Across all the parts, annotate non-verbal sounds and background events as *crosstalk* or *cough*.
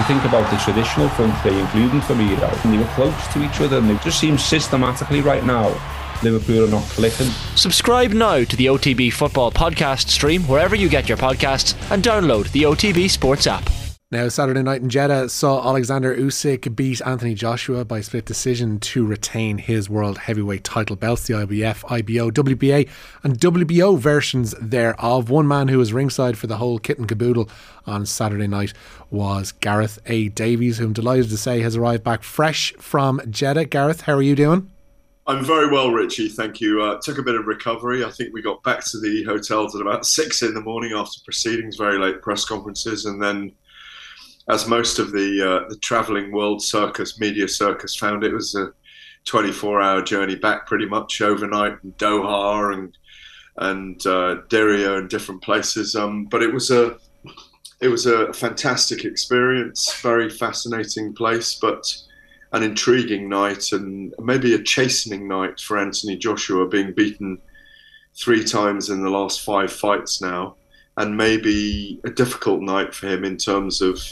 you think about the traditional front three, including Firmino, and they were close to each other, and it just seems systematically right now Liverpool are not clicking. Subscribe now to the OTB Football Podcast stream wherever you get your podcasts and download the OTB Sports app. Now, Saturday night in Jeddah saw Alexander Usyk beat Anthony Joshua by split decision to retain his world heavyweight title belts. The IBF, IBO, WBA, and WBO versions thereof. One man who was ringside for the whole kit and caboodle on Saturday night was Gareth A. Davies, who I'm delighted to say has arrived back fresh from Jeddah. Gareth, how are you doing? I'm very well, Richie. Thank you. Uh, took a bit of recovery. I think we got back to the hotels at about six in the morning after proceedings, very late press conferences, and then as most of the uh, the traveling world circus media circus found it was a 24 hour journey back pretty much overnight in Doha and and uh, and different places. Um, but it was a it was a fantastic experience very fascinating place but an intriguing night and maybe a chastening night for Anthony Joshua being beaten three times in the last five fights now. And maybe a difficult night for him in terms of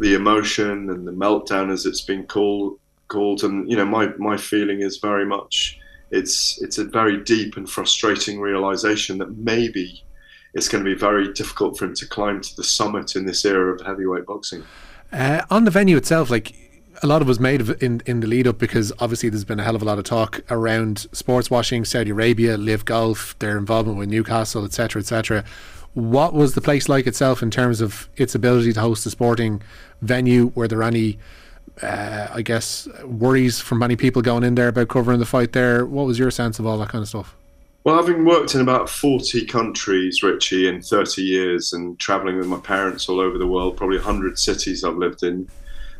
the emotion and the meltdown, as it's been called. Called and you know, my my feeling is very much it's it's a very deep and frustrating realization that maybe it's going to be very difficult for him to climb to the summit in this era of heavyweight boxing. Uh, on the venue itself, like a lot of was made in in the lead up because obviously there's been a hell of a lot of talk around sports washing, Saudi Arabia, Live Golf, their involvement with Newcastle, etc., etc. What was the place like itself in terms of its ability to host a sporting venue? Were there any, uh, I guess, worries from many people going in there about covering the fight there? What was your sense of all that kind of stuff? Well, having worked in about 40 countries, Richie, in 30 years and traveling with my parents all over the world, probably 100 cities I've lived in,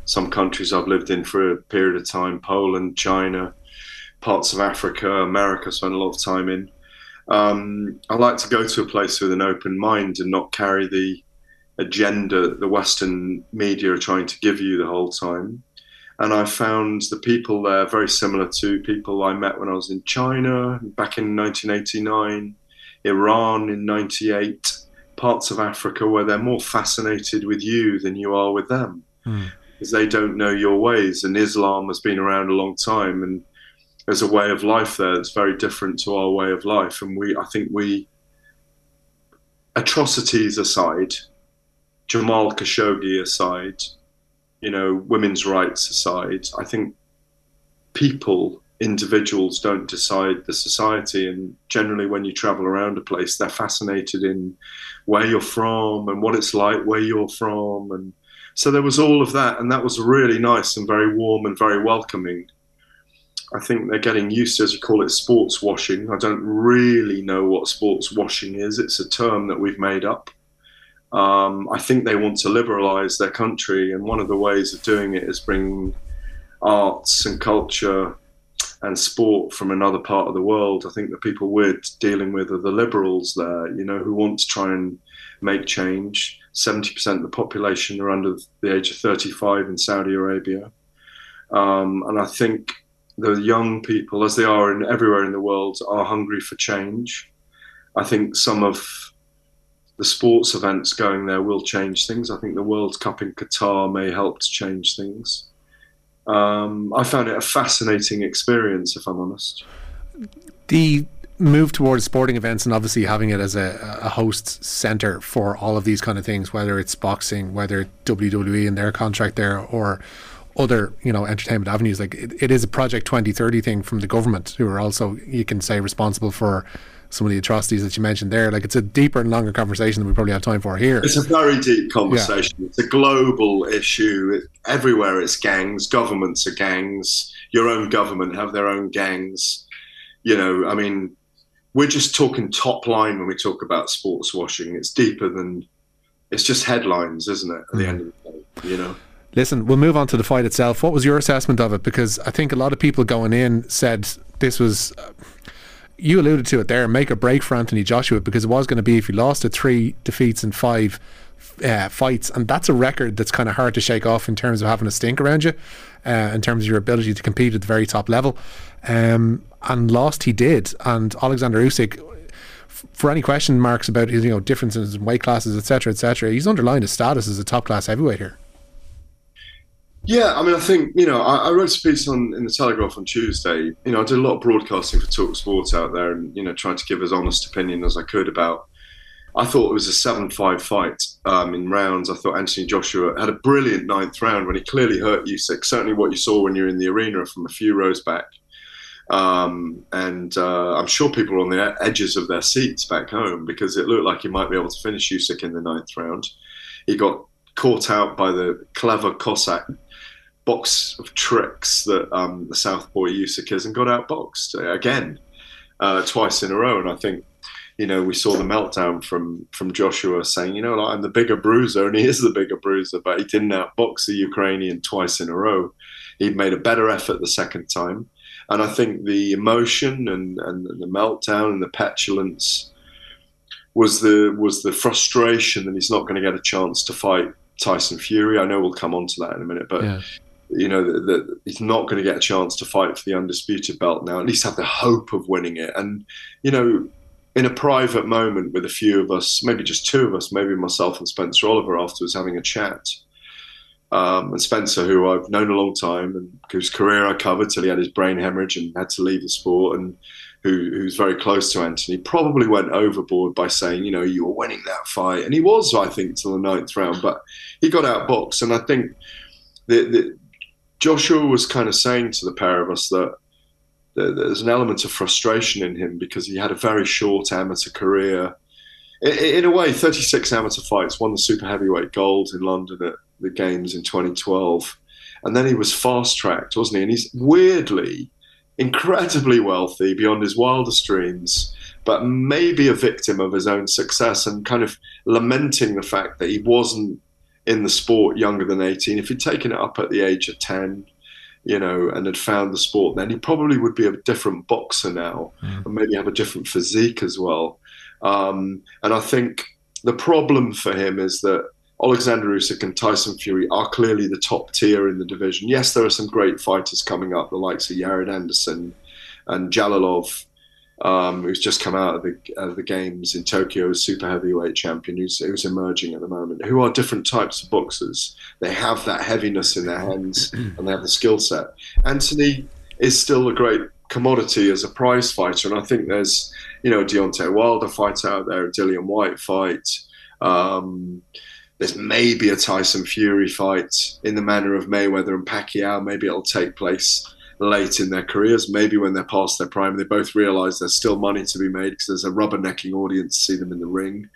some countries I've lived in for a period of time Poland, China, parts of Africa, America, spent a lot of time in. Um, I like to go to a place with an open mind and not carry the agenda that the Western media are trying to give you the whole time. And I found the people there very similar to people I met when I was in China back in 1989, Iran in 98, parts of Africa where they're more fascinated with you than you are with them. Mm. Because they don't know your ways. And Islam has been around a long time. And there's a way of life there that's very different to our way of life. And we, I think we, atrocities aside, Jamal Khashoggi aside, you know, women's rights aside, I think people, individuals don't decide the society. And generally, when you travel around a place, they're fascinated in where you're from and what it's like where you're from. And so there was all of that. And that was really nice and very warm and very welcoming. I think they're getting used to, as you call it, sports washing. I don't really know what sports washing is. It's a term that we've made up. Um, I think they want to liberalize their country, and one of the ways of doing it is bringing arts and culture and sport from another part of the world. I think the people we're dealing with are the liberals there, you know, who want to try and make change. 70% of the population are under the age of 35 in Saudi Arabia. Um, and I think the young people, as they are in everywhere in the world, are hungry for change. I think some of the sports events going there will change things. I think the World Cup in Qatar may help to change things. Um, I found it a fascinating experience, if I'm honest. The move towards sporting events and obviously having it as a, a host center for all of these kind of things, whether it's boxing, whether WWE and their contract there, or other you know entertainment avenues like it, it is a project 2030 thing from the government who are also you can say responsible for some of the atrocities that you mentioned there. Like it's a deeper and longer conversation than we probably have time for here. It's a very deep conversation. Yeah. It's a global issue. It, everywhere it's gangs. Governments are gangs. Your own government have their own gangs. You know, I mean, we're just talking top line when we talk about sports washing. It's deeper than it's just headlines, isn't it? At the mm. end of the day, you know. Listen, we'll move on to the fight itself. What was your assessment of it? Because I think a lot of people going in said this was. Uh, you alluded to it there, make a break for Anthony Joshua because it was going to be if he lost to three defeats and five uh, fights, and that's a record that's kind of hard to shake off in terms of having a stink around you, uh, in terms of your ability to compete at the very top level. Um, and lost he did, and Alexander Usyk. For any question marks about his, you know, differences in weight classes, etc., etc., he's underlined his status as a top class heavyweight here. Yeah, I mean, I think you know, I, I, wrote a piece on in the Telegraph on Tuesday. You know, I did a lot of broadcasting for Talk Sports out there, and you know, trying to give as honest opinion as I could about. I thought it was a seven-five fight um, in rounds. I thought Anthony Joshua had a brilliant ninth round when he clearly hurt Usyk. Certainly, what you saw when you're in the arena from a few rows back. Um, and uh, I'm sure people were on the edges of their seats back home because it looked like he might be able to finish Usyk in the ninth round. He got caught out by the clever Cossack box of tricks that um, the Southpaw Usyk is and got outboxed again uh, twice in a row. And I think, you know, we saw the meltdown from from Joshua saying, you know, like, I'm the bigger bruiser, and he is the bigger bruiser, but he didn't outbox the Ukrainian twice in a row. He made a better effort the second time. And I think the emotion and, and the meltdown and the petulance was the was the frustration that he's not going to get a chance to fight Tyson Fury. I know we'll come on to that in a minute, but yeah you know that, he's not going to get a chance to fight for the undisputed belt now. At least have the hope of winning it. And you know, in a private moment with a few of us, maybe just two of us, maybe myself and Spencer Oliver afterwards having a chat. Um, and Spencer, who I've known a long time and whose career I covered till he had his brain hemorrhage and had to leave the sport, and who, who's very close to Anthony, probably went overboard by saying, you know, you were winning that fight, and he was, I think, till the ninth round, but he got outboxed, and I think the, the Joshua was kind of saying to the pair of us that there's an element of frustration in him because he had a very short amateur career. In a way, 36 amateur fights, won the super heavyweight gold in London at the Games in 2012. And then he was fast tracked, wasn't he? And he's weirdly incredibly wealthy beyond his wildest dreams, but maybe a victim of his own success and kind of lamenting the fact that he wasn't in the sport younger than 18. If he'd taken it up at the age of 10, you know, and had found the sport, then he probably would be a different boxer now mm. and maybe have a different physique as well. Um, and I think the problem for him is that Alexander Usyk and Tyson Fury are clearly the top tier in the division. Yes, there are some great fighters coming up, the likes of Jared Anderson and Jalolov um, who's just come out of the, of the games in Tokyo as super heavyweight champion, who's, who's emerging at the moment, who are different types of boxers. They have that heaviness in their hands *clears throat* and they have the skill set. Anthony is still a great commodity as a prize fighter, and I think there's, you know, Deontay Wilder fight out there, a Dillian Whyte fight. Um, there's maybe a Tyson Fury fight in the manner of Mayweather and Pacquiao. Maybe it'll take place late in their careers, maybe when they're past their prime, they both realize there's still money to be made because there's a rubbernecking audience to see them in the ring.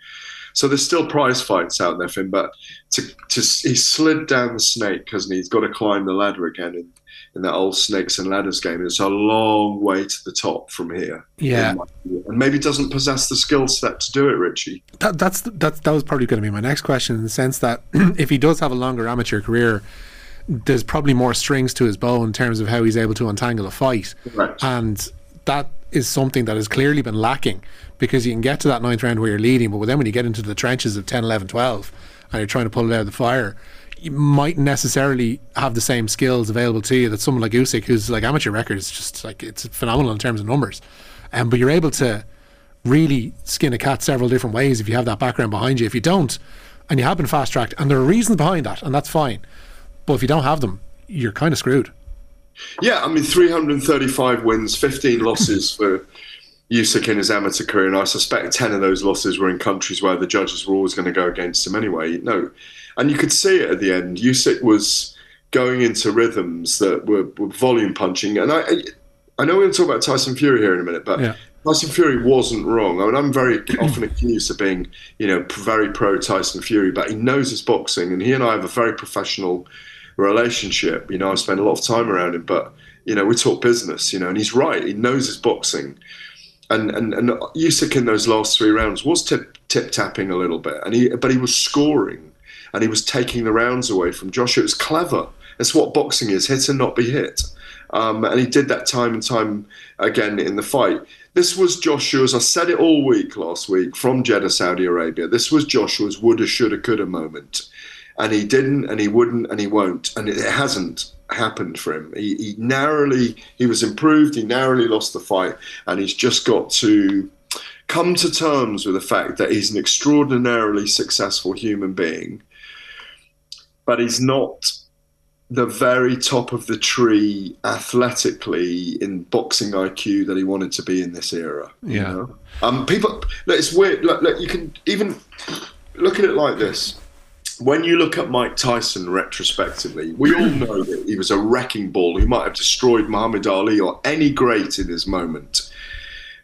So there's still prize fights out there, Finn. But to, to he slid down the snake because he's got to climb the ladder again in, in that old snakes and ladders game. It's a long way to the top from here. Yeah, and maybe doesn't possess the skill set to do it, Richie. That, that's that. That was probably going to be my next question in the sense that *clears throat* if he does have a longer amateur career there's probably more strings to his bow in terms of how he's able to untangle a fight. Right. And that is something that has clearly been lacking because you can get to that ninth round where you're leading, but then when you get into the trenches of 10, 11, 12 and you're trying to pull it out of the fire, you might necessarily have the same skills available to you that someone like Usyk, who's like amateur record is just like it's phenomenal in terms of numbers. Um, but you're able to really skin a cat several different ways if you have that background behind you. If you don't, and you have been fast tracked, and there are reasons behind that, and that's fine. But if you don't have them, you're kind of screwed. Yeah, I mean, 335 wins, 15 losses *laughs* for Usyk in his amateur career, and I suspect 10 of those losses were in countries where the judges were always going to go against him anyway. No, and you could see it at the end. Usyk was going into rhythms that were, were volume punching, and I, I know we're going to talk about Tyson Fury here in a minute, but yeah. Tyson Fury wasn't wrong. I mean, I'm very *clears throat* often accused of being, you know, very pro Tyson Fury, but he knows his boxing, and he and I have a very professional relationship. You know, I spend a lot of time around him, but you know, we talk business. You know, and he's right. He knows his boxing, and and and Usyk in those last three rounds was tip tip tapping a little bit, and he but he was scoring, and he was taking the rounds away from Joshua. It was clever. That's what boxing is: hit and not be hit. Um, and he did that time and time again in the fight. This was Joshua's. I said it all week last week from Jeddah, Saudi Arabia. This was Joshua's woulda, shoulda, coulda moment and he didn't, and he wouldn't, and he won't, and it hasn't happened for him. He, he narrowly, he was improved. He narrowly lost the fight, and he's just got to come to terms with the fact that he's an extraordinarily successful human being, but he's not the very top of the tree athletically in boxing IQ that he wanted to be in this era. You Yeah. know? Um, people, look, it's weird. Look, look, you can even look at it like this. When you look at Mike Tyson retrospectively, we all *clears throat* know that he was a wrecking ball who might have destroyed Muhammad Ali or any great in his moment.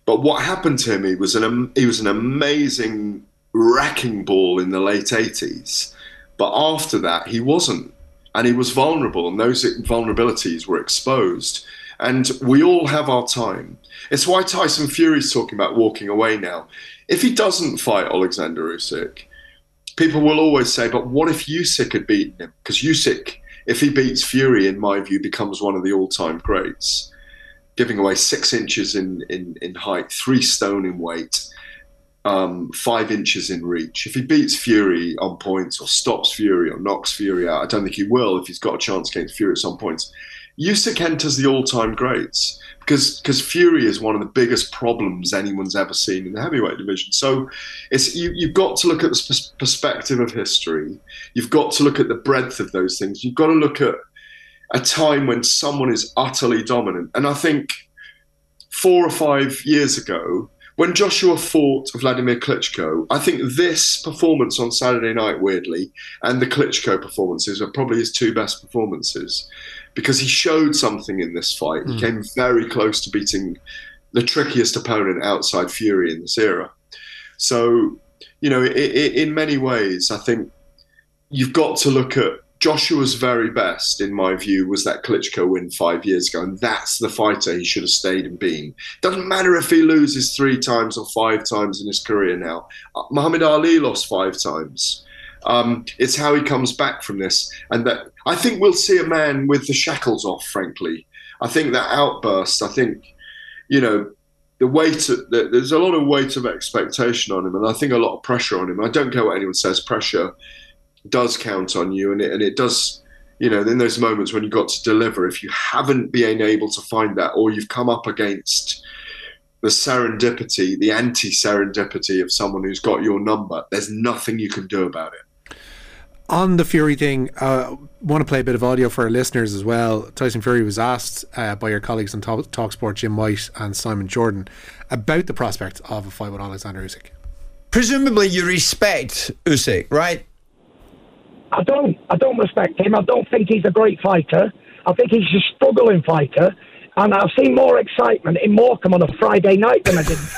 But what happened to him? He was an, he was an amazing wrecking ball in the late eighties. But after that, he wasn't, and he was vulnerable, and those vulnerabilities were exposed. And we all have our time. It's why Tyson Fury's talking about walking away now. If he doesn't fight Alexander Usyk, people will always say, "But what if Usyk had beaten him?" Because Usyk, if he beats Fury, in my view, becomes one of the all-time greats giving away six inches in, in, in height, three stone in weight, um, five inches in reach. If he beats Fury on points or stops Fury or knocks Fury out, I don't think he will if he's got a chance against Fury at some points. Usyk enters the all-time greats because because Fury is one of the biggest problems anyone's ever seen in the heavyweight division. So it's you, you've got to look at the perspective of history. You've got to look at the breadth of those things. You've got to look at a time when someone is utterly dominant. And I think four or five years ago, when Joshua fought Vladimir Klitschko, I think this performance on Saturday night, weirdly, and the Klitschko performances are probably his two best performances because he showed something in this fight. He came very close to beating the trickiest opponent outside Fury in this era. So, you know, i i in many ways, I think you've got to look at Joshua's very best, in my view, was that Klitschko win five years ago, and that's the fighter he should have stayed and been. Doesn't matter if he loses three times or five times in his career now. Uh, Muhammad Ali lost five times. Um, it's how he comes back from this, and that I think we'll see a man with the shackles off. Frankly, I think that outburst. I think, you know, the weight. Of, the, there's a lot of weight of expectation on him, and I think a lot of pressure on him. I don't care what anyone says. Pressure does count on you, and it and it does. You know, in those moments when you've got to deliver, if you haven't been able to find that, or you've come up against the serendipity, the anti-serendipity of someone who's got your number, there's nothing you can do about it. On the Fury thing, uh, want to play a bit of audio for our listeners as well. Tyson Fury was asked uh, by your colleagues on Talk, Talksport, Jim White and Simon Jordan, about the prospect of a fight with Alexander Usyk. Presumably, you respect Usyk, right? I don't. I don't respect him. I don't think he's a great fighter. I think he's a struggling fighter. And I've seen more excitement in Morecambe on a Friday night than I did. *laughs*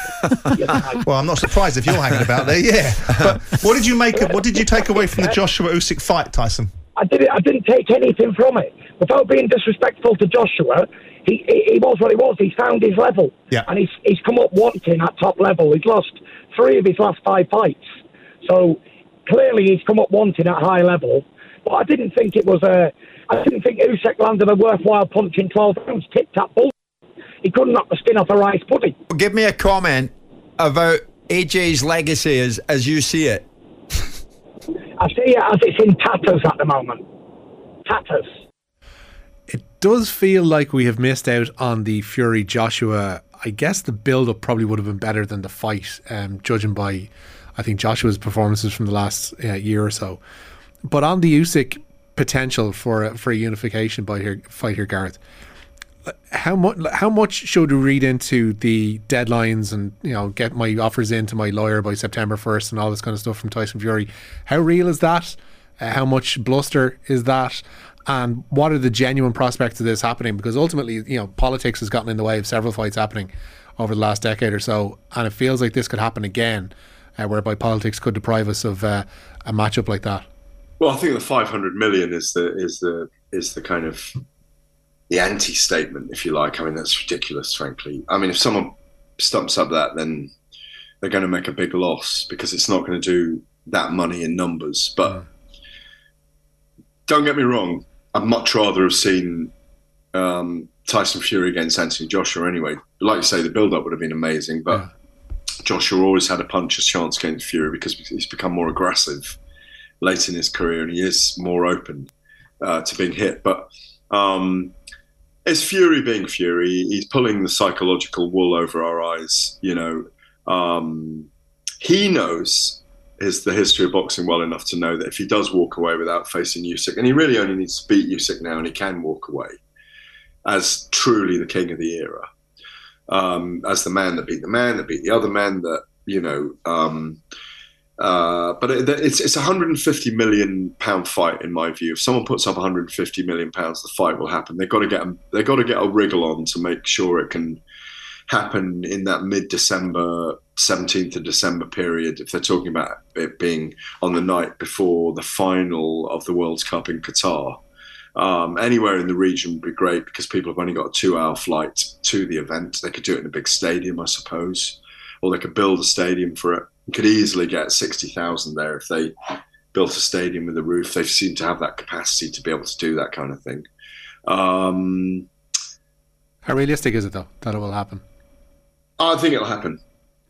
Well, I'm not surprised if you're hanging about there. Yeah. But what did you make? Of, what did you take away from the Joshua Usyk fight, Tyson? I didn't. I didn't take anything from it without being disrespectful to Joshua. He, he, he was what he was. He's found his level, Yeah. and he's he's come up wanting at top level. He's lost three of his last five fights, so clearly he's come up wanting at high level. But I didn't think it was a. I didn't think Usyk landed a worthwhile punch in twelve rounds. Tic tac bull. He couldn't knock the skin off a rice pudding. Give me a comment about AJ's legacy as, as you see it. I see it as it's in tatters at the moment. Tatters. It does feel like we have missed out on the Fury Joshua. I guess the build up probably would have been better than the fight, um, judging by, I think, Joshua's performances from the last uh, year or so. But on the Usyk potential for a, for a unification by here, fight here, Gareth, how much how much should we read into the deadlines and you know get my offers into my lawyer by September first and all this kind of stuff from Tyson Fury? How real is that? Uh, how much bluster is that? And what are the genuine prospects of this happening? Because ultimately, you know, politics has gotten in the way of several fights happening over the last decade or so, and it feels like this could happen again, uh, whereby politics could deprive us of uh, a matchup like that. Well, I think the 500 million is the is the is the kind of the anti-statement, if you like. I mean, that's ridiculous, frankly. I mean, if someone stumps up that, then they're going to make a big loss because it's not going to do that money in numbers. But don't get me wrong, I'd much rather have seen um, Tyson Fury against Anthony Joshua anyway. Like you say, the build-up would have been amazing, but Joshua always had a puncher's chance against Fury because he's become more aggressive late in his career and he is more open uh, to being hit. But um, it's Fury being Fury. He's pulling the psychological wool over our eyes. You know, um, he knows his the history of boxing well enough to know that if he does walk away without facing Usyk, and he really only needs to beat Usyk now, and he can walk away as truly the king of the era, um, as the man that beat the man that beat the other man that you know. Um, uh, but it, it's it's a 150 million pound fight in my view. If someone puts up 150 million pounds, the fight will happen. They've got to get they've got to get a wriggle on to make sure it can happen in that mid December 17th of December period. If they're talking about it being on the night before the final of the World Cup in Qatar. Um, anywhere in the region would be great because people have only got a two-hour flight to the event. They could do it in a big stadium, I suppose, or they could build a stadium for it could easily get 60,000 there if they built a stadium with a roof. They seem to have that capacity to be able to do that kind of thing. Um, How realistic is it though that it will happen? I think it'll happen,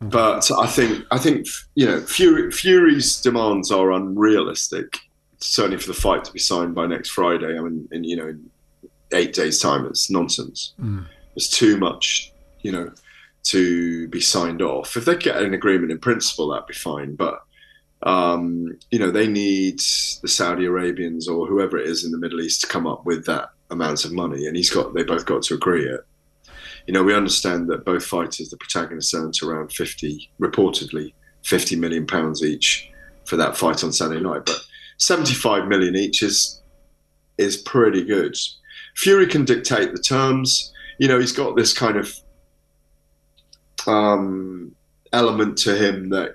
okay. but I think I think you know Fury, Fury's demands are unrealistic. Certainly for the fight to be signed by next Friday. I mean, in you know, in eight days' time, it's nonsense. Mm. It's too much. You know, to be signed off. If they get an agreement in principle, that'd be fine. But um, you know, they need the Saudi Arabians or whoever it is in the Middle East to come up with that amount of money, and he's got. They both got to agree it. You know, we understand that both fighters, the protagonists, earned around fifty, reportedly fifty million pounds each for that fight on Saturday night, but seventy-five million each is is pretty good. Fury can dictate the terms. You know, he's got this kind of um, element to him that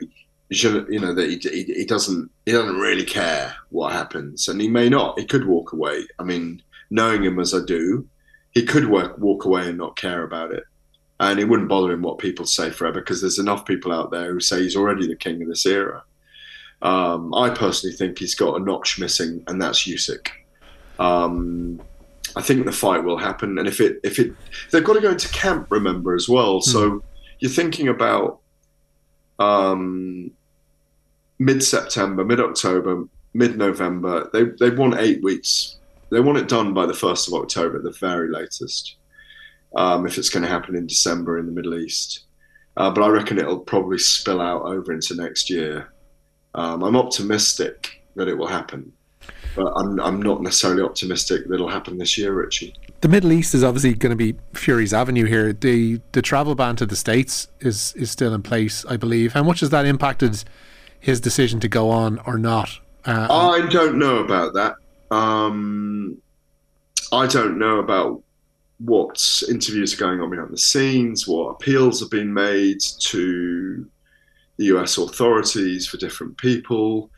you know that he, he, he, doesn't he doesn't really care what happens, and he may not. He could walk away. I mean, knowing him as I do, he could work, walk away and not care about it, and it wouldn't bother him what people say forever because there's enough people out there who say he's already the king of this era. Um, I personally think he's got a notch missing, and that's Usyk. Um, I think the fight will happen, and if it if it they've got to go into camp, remember as well. Mm. So you're thinking about um, mid September, mid October, mid November. They they want eight weeks. They want it done by the first of October at the very latest. Um, if it's going to happen in December in the Middle East, uh, but I reckon it'll probably spill out over into next year. Um, I'm optimistic that it will happen, but I'm I'm not necessarily optimistic that it'll happen this year, Richie the Middle East is obviously going to be Fury's avenue here. The the travel ban to the states is is still in place, I believe. How much has that impacted his decision to go on or not? Uh, I don't know about that. Um, I don't know about what interviews are going on behind the scenes, what appeals have been made to the US authorities for different people.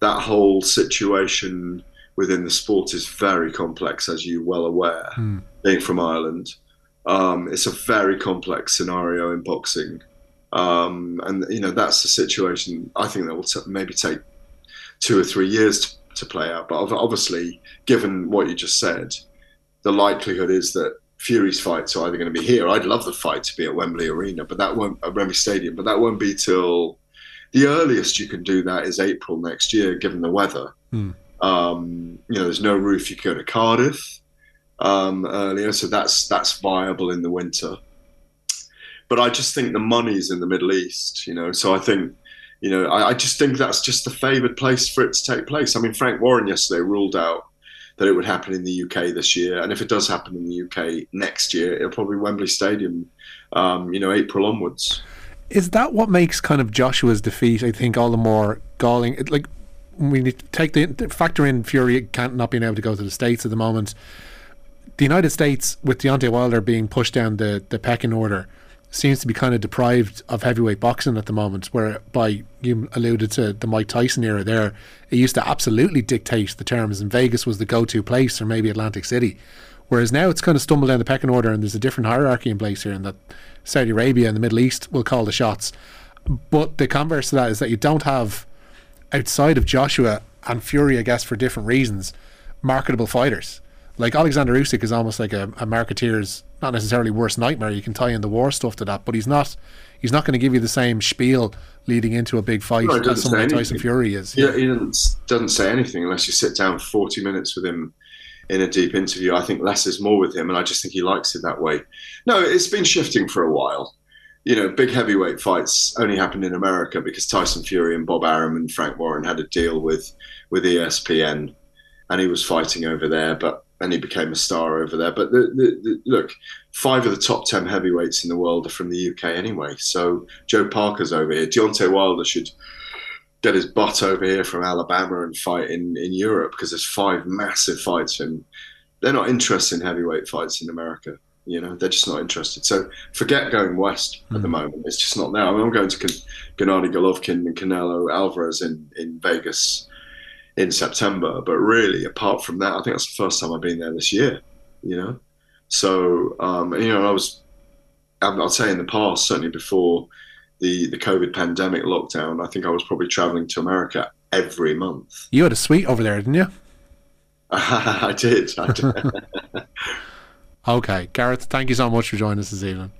That whole situation within the sport is very complex, as you're well aware, mm. being from Ireland. Um, it's a very complex scenario in boxing. Um, and, you know, that's the situation I think that will t- maybe take two or three years to, to play out. But obviously, given what you just said, the likelihood is that Fury's fights are either going to be here. I'd love the fight to be at Wembley Arena, but that won't at Wembley Stadium, but that won't be till the earliest you can do that is April next year, given the weather. Mm. Um, you know, there's no roof. You go to Cardiff um, earlier, so that's that's viable in the winter. But I just think the money's in the Middle East. You know, so I think, you know, I, I just think that's just the favoured place for it to take place. I mean, Frank Warren yesterday ruled out that it would happen in the UK this year, and if it does happen in the UK next year, it'll probably Wembley Stadium. Um, you know, April onwards. Is that what makes kind of Joshua's defeat? I think all the more galling. Like we need to take the factor in Fury can't not being able to go to the states at the moment. The United States, with Deontay Wilder being pushed down the the pecking order, seems to be kind of deprived of heavyweight boxing at the moment. Whereby you alluded to the Mike Tyson era, there it used to absolutely dictate the terms, and Vegas was the go-to place, or maybe Atlantic City. Whereas now it's kind of stumbled down the pecking order, and there's a different hierarchy in place here, and that Saudi Arabia and the Middle East will call the shots. But the converse to that is that you don't have outside of Joshua and Fury, I guess, for different reasons, marketable fighters. Like Alexander Usyk is almost like a, a marketeer's not necessarily worst nightmare. You can tie in the war stuff to that, but he's not. He's not going to give you the same spiel leading into a big fight no, as someone like Tyson Fury is. Yeah, he doesn't, doesn't say anything unless you sit down forty minutes with him in a deep interview. I think less is more with him, and I just think he likes it that way. No, it's been shifting for a while you know, big heavyweight fights only happened in America because Tyson Fury and Bob Arum and Frank Warren had a deal with with ESPN, and he was fighting over there. But and he became a star over there. But the, the, the, look, five of the top ten heavyweights in the world are from the UK anyway. So Joe Parker's over here. Deontay Wilder should get his butt over here from Alabama and fight in, in Europe because there's five massive fights and they're not interested in heavyweight fights in America. You know, they're just not interested. So forget going west at the moment. It's just not there. I mean, I'm going to Gennady Golovkin and Canelo Alvarez in, in Vegas in September. But really, apart from that, I think that's the first time I've been there this year. You know, so um, you know, I was, I'll say in the past, certainly before the the COVID pandemic lockdown, I think I was probably traveling to America every month. You had a suite over there, didn't you? *laughs* I did. I did. *laughs* Okay, Gareth, thank you so much for joining us this evening.